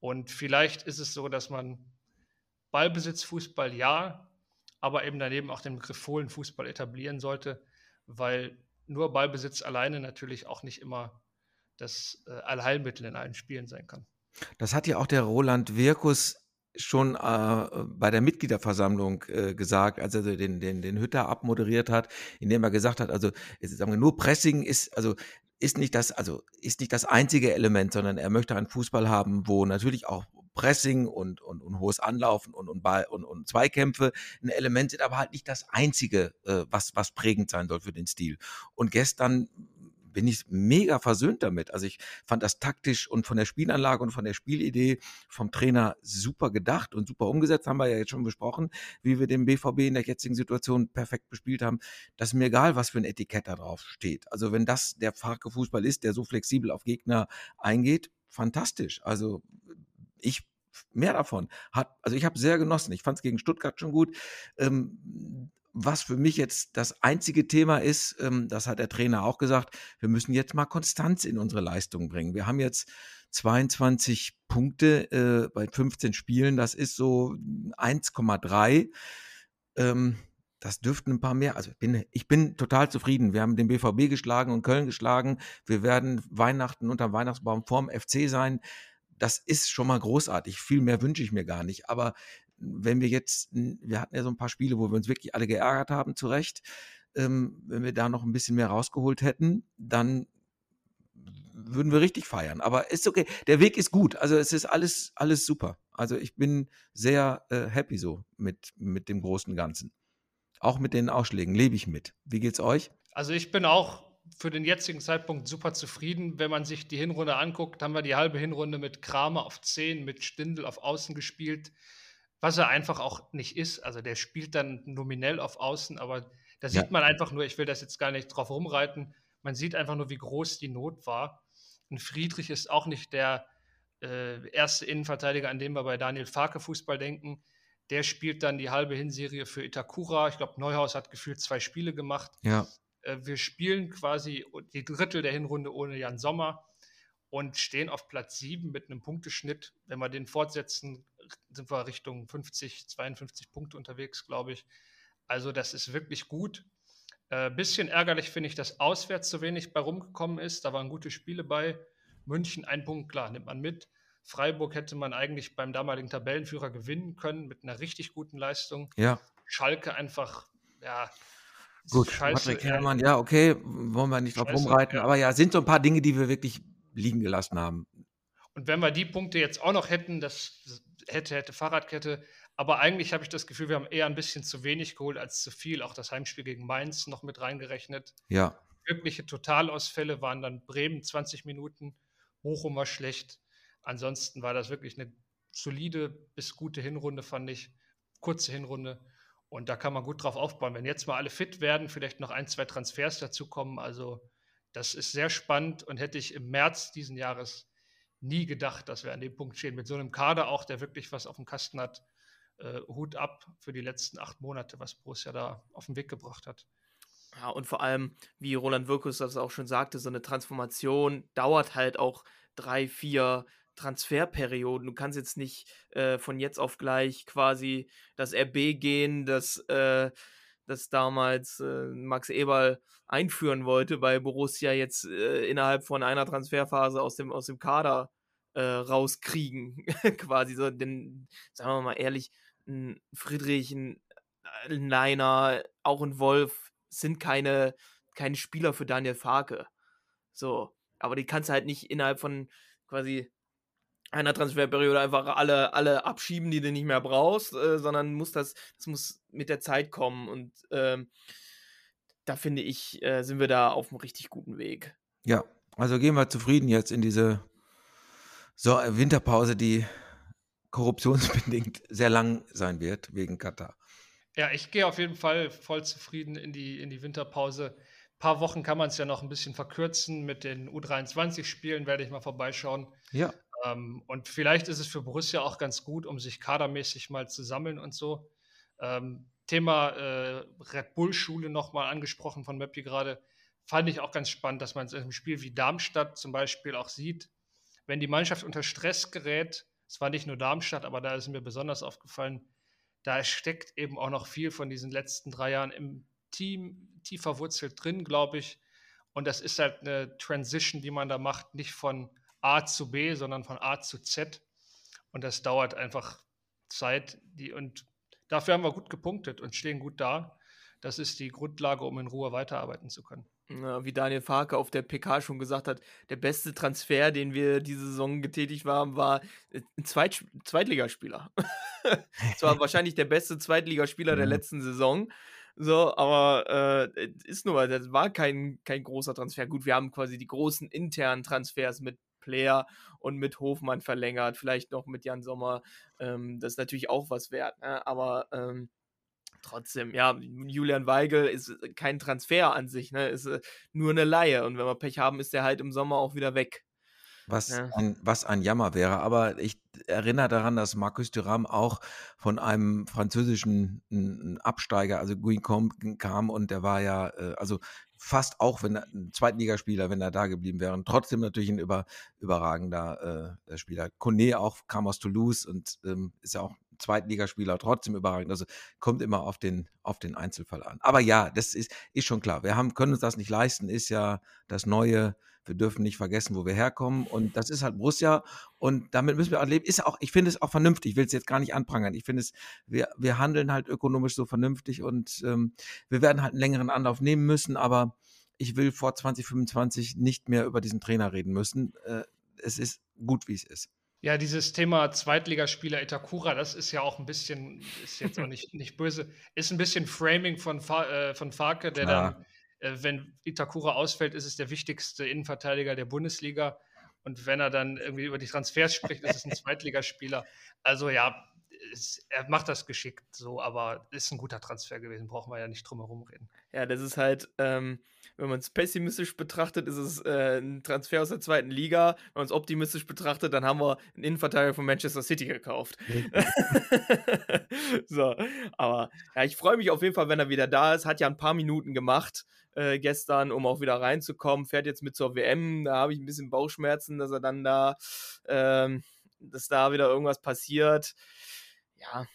Und vielleicht ist es so, dass man Ballbesitzfußball ja, aber eben daneben auch den Begriff Fohlenfußball etablieren sollte, weil nur Ballbesitz alleine natürlich auch nicht immer das äh, Allheilmittel in allen Spielen sein kann. Das hat ja auch der Roland Wirkus schon äh, bei der Mitgliederversammlung äh, gesagt, als er den, den, den Hütter abmoderiert hat, indem er gesagt hat, also sagen wir, nur Pressing ist, also ist nicht das, also ist nicht das einzige Element, sondern er möchte einen Fußball haben, wo natürlich auch Pressing und, und, und hohes Anlaufen und, und, und, und Zweikämpfe ein Element sind, aber halt nicht das einzige, äh, was, was prägend sein soll für den Stil. Und gestern bin ich mega versöhnt damit. Also ich fand das taktisch und von der Spielanlage und von der Spielidee vom Trainer super gedacht und super umgesetzt, haben wir ja jetzt schon besprochen, wie wir den BVB in der jetzigen Situation perfekt bespielt haben. Das ist mir egal, was für ein Etikett da drauf steht. Also wenn das der Farke Fußball ist, der so flexibel auf Gegner eingeht, fantastisch. Also ich mehr davon. Hat, also ich habe sehr genossen. Ich fand es gegen Stuttgart schon gut. Ähm, was für mich jetzt das einzige Thema ist, ähm, das hat der Trainer auch gesagt, wir müssen jetzt mal Konstanz in unsere Leistung bringen. Wir haben jetzt 22 Punkte äh, bei 15 Spielen, das ist so 1,3. Ähm, das dürften ein paar mehr. Also ich bin, ich bin total zufrieden. Wir haben den BVB geschlagen und Köln geschlagen. Wir werden Weihnachten unter Weihnachtsbaum vorm FC sein das ist schon mal großartig. Viel mehr wünsche ich mir gar nicht. Aber wenn wir jetzt, wir hatten ja so ein paar Spiele, wo wir uns wirklich alle geärgert haben, zu Recht. Ähm, wenn wir da noch ein bisschen mehr rausgeholt hätten, dann würden wir richtig feiern. Aber ist okay. Der Weg ist gut. Also es ist alles, alles super. Also ich bin sehr äh, happy so mit, mit dem großen Ganzen. Auch mit den Ausschlägen lebe ich mit. Wie geht's euch? Also ich bin auch für den jetzigen Zeitpunkt super zufrieden. Wenn man sich die Hinrunde anguckt, haben wir die halbe Hinrunde mit Kramer auf 10, mit Stindel auf Außen gespielt, was er einfach auch nicht ist. Also der spielt dann nominell auf Außen, aber da Ja. sieht man einfach nur, ich will das jetzt gar nicht drauf rumreiten, man sieht einfach nur, wie groß die Not war. Und Friedrich ist auch nicht der äh, erste Innenverteidiger, an den wir bei Daniel Farke Fußball denken. Der spielt dann die halbe Hinserie für Itakura. Ich glaube, Neuhaus hat gefühlt zwei Spiele gemacht. Ja, Äh, wir spielen quasi die Drittel der Hinrunde ohne Jan Sommer und stehen auf Platz 7 mit einem Punkteschnitt. Wenn wir den fortsetzen, sind wir Richtung 50, 52 Punkte unterwegs, glaube ich. Also das ist wirklich gut. Äh, bisschen ärgerlich finde ich, dass auswärts so wenig bei rumgekommen ist. Da waren gute Spiele bei. München ein Punkt, klar, nimmt man mit. Freiburg hätte man eigentlich beim damaligen Tabellenführer gewinnen können mit einer richtig guten Leistung. ja. Schalke einfach, ja, Gut, scheiße, Patrick ja, Herrmann, ja, okay, wollen wir nicht drauf Scheiße, rumreiten, ja. aber ja, sind so ein paar Dinge, die wir wirklich liegen gelassen haben. Und wenn wir die Punkte jetzt auch noch hätten, das hätte, hätte Fahrradkette. Aber eigentlich habe ich das Gefühl, wir haben eher ein bisschen zu wenig geholt als zu viel. Auch das Heimspiel gegen Mainz noch mit reingerechnet. Ja, Wirkliche Totalausfälle waren dann Bremen 20 Minuten, Bochum war schlecht. Ansonsten war das wirklich eine solide bis gute Hinrunde, fand ich. Kurze Hinrunde. Und da kann man gut drauf aufbauen. Wenn jetzt mal alle fit werden, vielleicht noch ein, zwei Transfers dazukommen. Also, das ist sehr spannend und hätte ich im März diesen Jahres nie gedacht, dass wir an dem Punkt stehen. Mit so einem Kader auch, der wirklich was auf dem Kasten hat. Äh, Hut ab für die letzten acht Monate, was Borussia da auf den Weg gebracht hat. Ja, und vor allem, wie Roland Wirkus das auch schon sagte, so eine Transformation dauert halt auch drei, vier Transferperioden. Du kannst jetzt nicht äh, von jetzt auf gleich quasi das RB gehen, das, äh, das damals äh, Max Eberl einführen wollte bei Borussia, jetzt äh, innerhalb von einer Transferphase aus dem, aus dem Kader äh, rauskriegen. quasi so, denn, sagen wir mal ehrlich, ein Friedrich, ein, ein Leiner, auch ein Wolf sind keine, keine Spieler für Daniel Farke. So, aber die kannst du halt nicht innerhalb von quasi einer Transferperiode einfach alle, alle abschieben, die du nicht mehr brauchst, äh, sondern muss das, das muss mit der Zeit kommen und ähm, da finde ich, äh, sind wir da auf einem richtig guten Weg. ja. Also gehen wir zufrieden jetzt in diese so Winterpause, die korruptionsbedingt sehr lang sein wird wegen Katar. Ja, ich gehe auf jeden Fall voll zufrieden in die, in die Winterpause. Ein paar Wochen kann man es ja noch ein bisschen verkürzen. Mit den U23-Spielen werde ich mal vorbeischauen. Ja, Ähm, und vielleicht ist es für Borussia auch ganz gut, um sich kadermäßig mal zu sammeln und so. Ähm, Thema äh, Red Bull-Schule nochmal angesprochen von Möppi gerade. Fand ich auch ganz spannend, dass man es in einem Spiel wie Darmstadt zum Beispiel auch sieht, wenn die Mannschaft unter Stress gerät. Es war nicht nur Darmstadt, aber da ist mir besonders aufgefallen, da steckt eben auch noch viel von diesen letzten drei Jahren im Team tief verwurzelt drin, glaube ich. Und das ist halt eine Transition, die man da macht, nicht von A zu B, sondern von A zu Z. Und das dauert einfach Zeit. Die, und dafür haben wir gut gepunktet und stehen gut da. Das ist die Grundlage, um in Ruhe weiterarbeiten zu können. Ja, wie Daniel Farke auf der PK schon gesagt hat, der beste Transfer, den wir diese Saison getätigt haben, war äh, ein Zweit Zweitligaspieler. Es war wahrscheinlich der beste Zweitligaspieler der Mhm. letzten Saison. So, aber äh, ist nur, das war kein, kein großer Transfer. Gut, wir haben quasi die großen internen Transfers mit Player und mit Hofmann verlängert, vielleicht noch mit Jan Sommer. Ähm, das ist natürlich auch was wert, ne? aber ähm, trotzdem, ja, Julian Weigel ist äh, kein Transfer an sich, ne? Ist äh, nur eine Laie. Und wenn wir Pech haben, ist der halt im Sommer auch wieder weg. was, Ja. ein, was ein Jammer wäre. Aber ich erinnere daran, dass Marcus Thuram auch von einem französischen Absteiger, also Guincombe, kam und der war ja, äh, also fast auch, wenn ein Zweitligaspieler, wenn er da geblieben wäre, trotzdem natürlich ein über, überragender äh, Spieler. Kone auch kam aus Toulouse und ähm, ist ja auch Zweitligaspieler, trotzdem überragend. Also kommt immer auf den, auf den Einzelfall an. Aber ja, das ist, ist schon klar. Wir haben, können uns das nicht leisten, ist ja das Neue. Wir dürfen nicht vergessen, wo wir herkommen. Und das ist halt Borussia. Und damit müssen wir auch leben. Ist auch, ich finde es auch vernünftig. Ich will es jetzt gar nicht anprangern. Ich finde es, wir, wir handeln halt ökonomisch so vernünftig und ähm, wir werden halt einen längeren Anlauf nehmen müssen. Aber ich will vor 2025 nicht mehr über diesen Trainer reden müssen. Äh, es ist gut, wie es ist. Ja, dieses Thema Zweitligaspieler Itakura, das ist ja auch ein bisschen, ist jetzt auch nicht, nicht böse, ist ein bisschen Framing von, Fa äh, von Farke, der Klar. dann äh, wenn Itakura ausfällt, ist es der wichtigste Innenverteidiger der Bundesliga. Und wenn er dann irgendwie über die Transfers spricht, ist es ein Zweitligaspieler. Also ja, es, er macht das geschickt so, aber ist ein guter Transfer gewesen, brauchen wir ja nicht drum herum reden. Ja, das ist halt, ähm, wenn man es pessimistisch betrachtet, ist es äh, ein Transfer aus der zweiten Liga. Wenn man es optimistisch betrachtet, dann haben wir einen Innenverteidiger von Manchester City gekauft. so, aber ja, ich freue mich auf jeden Fall, wenn er wieder da ist. Hat ja ein paar Minuten gemacht äh, gestern, um auch wieder reinzukommen. Fährt jetzt mit zur WM. Da habe ich ein bisschen Bauchschmerzen, dass er dann da, ähm, dass da wieder irgendwas passiert. Ja,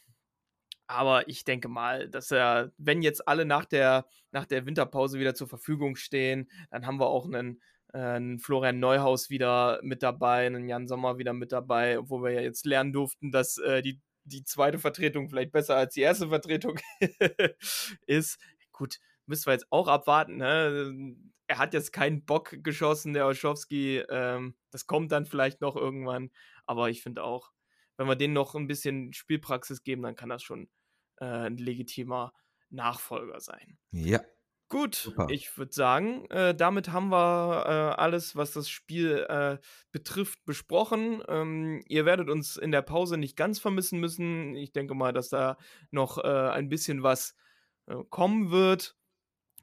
aber ich denke mal, dass er, wenn jetzt alle nach der, nach der Winterpause wieder zur Verfügung stehen, dann haben wir auch einen, äh, einen Florian Neuhaus wieder mit dabei, einen Jan Sommer wieder mit dabei, obwohl wir ja jetzt lernen durften, dass äh, die, die zweite Vertretung vielleicht besser als die erste Vertretung ist. Gut, müssen wir jetzt auch abwarten. Ne? Er hat jetzt keinen Bock geschossen, der Oschowski. Ähm, das kommt dann vielleicht noch irgendwann. Aber ich finde auch, wenn wir denen noch ein bisschen Spielpraxis geben, dann kann das schon äh, ein legitimer Nachfolger sein. Ja. Gut, Super. ich würde sagen, äh, damit haben wir äh, alles, was das Spiel äh, betrifft, besprochen. Ähm, ihr werdet uns in der Pause nicht ganz vermissen müssen. Ich denke mal, dass da noch äh, ein bisschen was äh, kommen wird.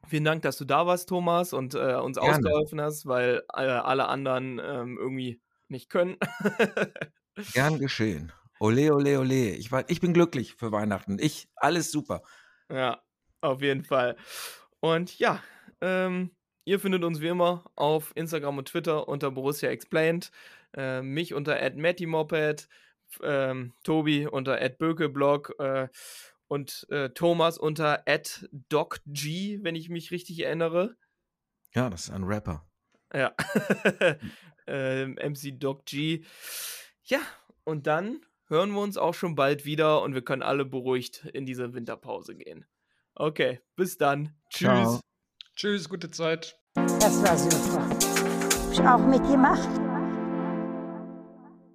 Vielen Dank, dass du da warst, Thomas, und äh, uns Gerne. ausgeholfen hast, weil alle anderen ähm, irgendwie nicht können. Gern geschehen. Ole, ole, ole. Ich, war, ich bin glücklich für Weihnachten. Ich, alles super. Ja, auf jeden Fall. Und ja, ähm, ihr findet uns wie immer auf Instagram und Twitter unter Borussia Explained, äh, mich unter @mattymoped, ähm, Tobi unter @bökeblog äh, und äh, Thomas unter @docg, wenn ich mich richtig erinnere. Ja, das ist ein Rapper. Ja, ähm, MC Doc G. Ja, und dann hören wir uns auch schon bald wieder und wir können alle beruhigt in diese Winterpause gehen. Okay, bis dann. Tschüss. Ciao. Tschüss, gute Zeit. Das war super. Hab ich auch mitgemacht.